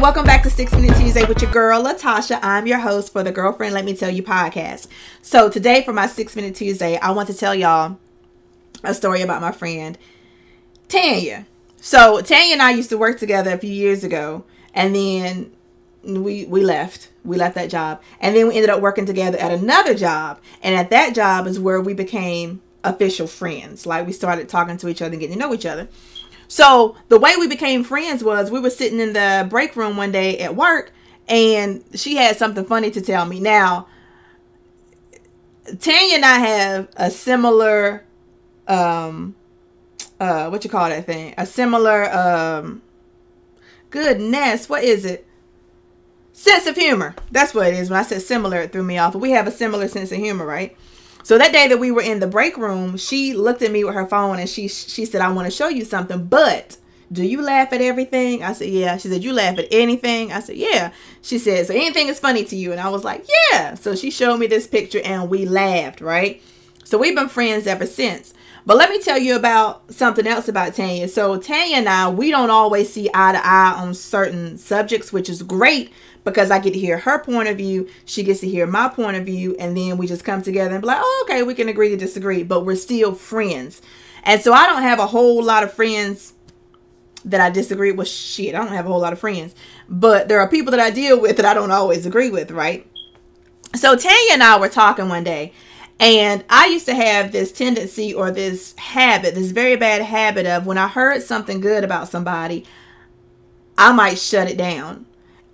Welcome back to Six Minute Tuesday with your girl, Latasha. I'm your host for the Girlfriend Let Me Tell You podcast. So, today for my Six Minute Tuesday, I want to tell y'all a story about my friend Tanya. So, Tanya and I used to work together a few years ago, and then we we left. We left that job, and then we ended up working together at another job. And at that job is where we became official friends. Like we started talking to each other and getting to know each other. So the way we became friends was we were sitting in the break room one day at work and she had something funny to tell me. Now, Tanya and I have a similar um uh what you call that thing? A similar um goodness, what is it? Sense of humor. That's what it is. When I said similar, it threw me off. We have a similar sense of humor, right? So that day that we were in the break room, she looked at me with her phone and she she said, "I want to show you something, but." Do you laugh at everything? I said, Yeah. She said, You laugh at anything? I said, Yeah. She said, So anything is funny to you? And I was like, Yeah. So she showed me this picture and we laughed, right? So we've been friends ever since. But let me tell you about something else about Tanya. So Tanya and I, we don't always see eye to eye on certain subjects, which is great because I get to hear her point of view. She gets to hear my point of view. And then we just come together and be like, oh, okay, we can agree to disagree, but we're still friends. And so I don't have a whole lot of friends that I disagree with. Shit, I don't have a whole lot of friends. But there are people that I deal with that I don't always agree with, right? So Tanya and I were talking one day. And I used to have this tendency or this habit, this very bad habit of when I heard something good about somebody, I might shut it down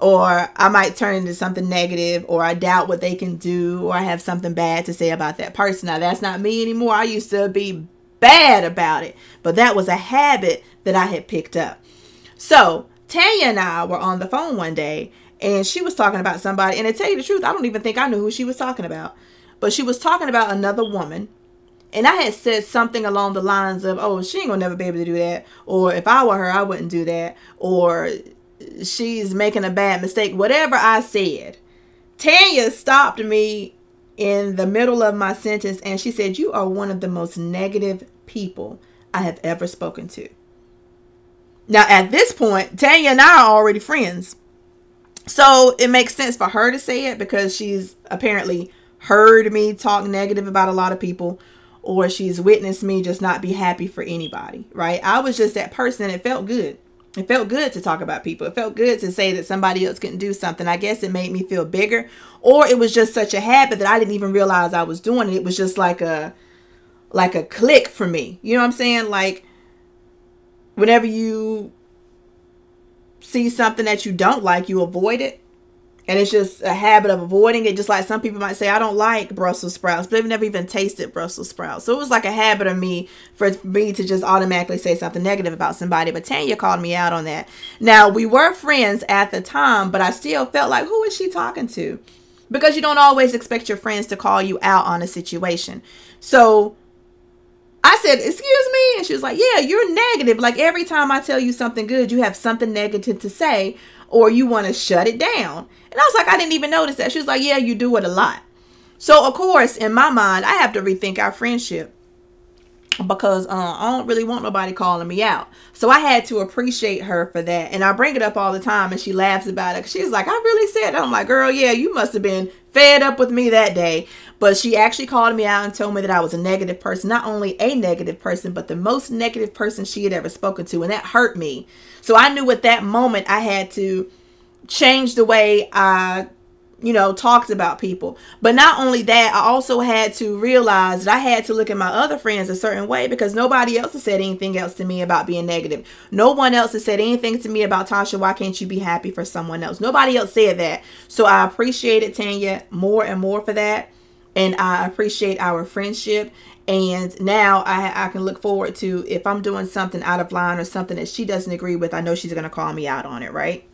or I might turn into something negative, or I doubt what they can do, or I have something bad to say about that person. Now, that's not me anymore. I used to be bad about it, but that was a habit that I had picked up. So, Tanya and I were on the phone one day, and she was talking about somebody. And to tell you the truth, I don't even think I knew who she was talking about, but she was talking about another woman. And I had said something along the lines of, oh, she ain't gonna never be able to do that. Or if I were her, I wouldn't do that. Or she's making a bad mistake, whatever I said. Tanya stopped me in the middle of my sentence and she said, You are one of the most negative people I have ever spoken to. Now, at this point, Tanya and I are already friends. So it makes sense for her to say it because she's apparently heard me talk negative about a lot of people or she's witnessed me just not be happy for anybody, right? I was just that person. It felt good. It felt good to talk about people. It felt good to say that somebody else couldn't do something. I guess it made me feel bigger, or it was just such a habit that I didn't even realize I was doing it. It was just like a like a click for me. You know what I'm saying? Like whenever you see something that you don't like, you avoid it and it's just a habit of avoiding it. Just like some people might say, I don't like Brussels sprouts, but they've never even tasted Brussels sprouts. So it was like a habit of me for me to just automatically say something negative about somebody. But Tanya called me out on that. Now, we were friends at the time, but I still felt like, who is she talking to? Because you don't always expect your friends to call you out on a situation. So I said, Excuse me. And she was like, Yeah, you're negative. Like every time I tell you something good, you have something negative to say or you want to shut it down. And I was like, I didn't even notice that. She was like, Yeah, you do it a lot. So, of course, in my mind, I have to rethink our friendship because uh, I don't really want nobody calling me out. So I had to appreciate her for that. And I bring it up all the time and she laughs about it. She's like, I really said that. I'm like, girl, yeah, you must have been fed up with me that day. But she actually called me out and told me that I was a negative person. Not only a negative person, but the most negative person she had ever spoken to. And that hurt me. So I knew at that moment I had to change the way I you know, talked about people. But not only that, I also had to realize that I had to look at my other friends a certain way because nobody else has said anything else to me about being negative. No one else has said anything to me about Tasha, why can't you be happy for someone else? Nobody else said that. So I appreciated Tanya more and more for that. And I appreciate our friendship. And now I, I can look forward to if I'm doing something out of line or something that she doesn't agree with, I know she's going to call me out on it, right?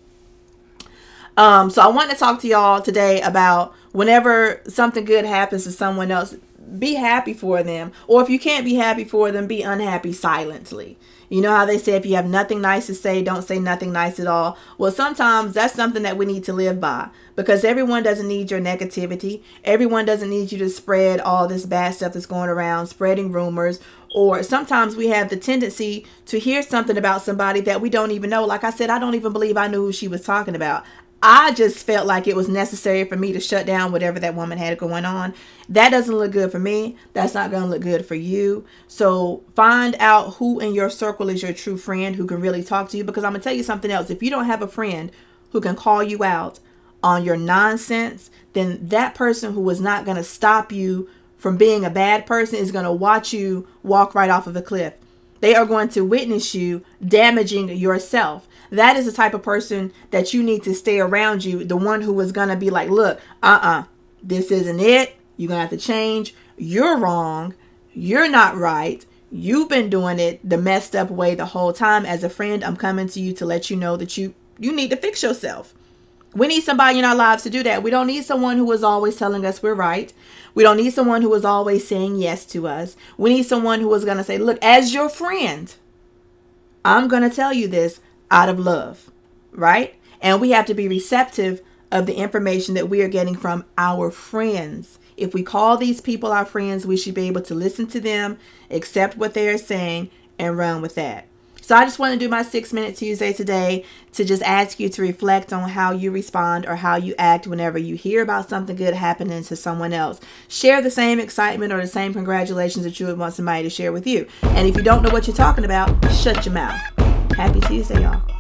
Um, so I want to talk to y'all today about whenever something good happens to someone else, be happy for them. Or if you can't be happy for them, be unhappy silently. You know how they say if you have nothing nice to say, don't say nothing nice at all? Well, sometimes that's something that we need to live by because everyone doesn't need your negativity. Everyone doesn't need you to spread all this bad stuff that's going around, spreading rumors. Or sometimes we have the tendency to hear something about somebody that we don't even know. Like I said, I don't even believe I knew who she was talking about. I just felt like it was necessary for me to shut down whatever that woman had going on. That doesn't look good for me. That's not going to look good for you. So find out who in your circle is your true friend who can really talk to you. Because I'm going to tell you something else. If you don't have a friend who can call you out on your nonsense, then that person who is not going to stop you from being a bad person is going to watch you walk right off of a cliff. They are going to witness you damaging yourself that is the type of person that you need to stay around you. The one who is going to be like, look, uh uh-uh, uh, this isn't it. You're going to have to change. You're wrong. You're not right. You've been doing it the messed up way the whole time. As a friend, I'm coming to you to let you know that you you need to fix yourself. We need somebody in our lives to do that. We don't need someone who is always telling us we're right. We don't need someone who is always saying yes to us. We need someone who is going to say, Look, as your friend, I'm going to tell you this out of love, right? And we have to be receptive of the information that we are getting from our friends. If we call these people our friends, we should be able to listen to them, accept what they are saying, and run with that. So I just want to do my six minute Tuesday today to just ask you to reflect on how you respond or how you act whenever you hear about something good happening to someone else. Share the same excitement or the same congratulations that you would want somebody to share with you. And if you don't know what you're talking about, shut your mouth. Happy Tuesday, y'all.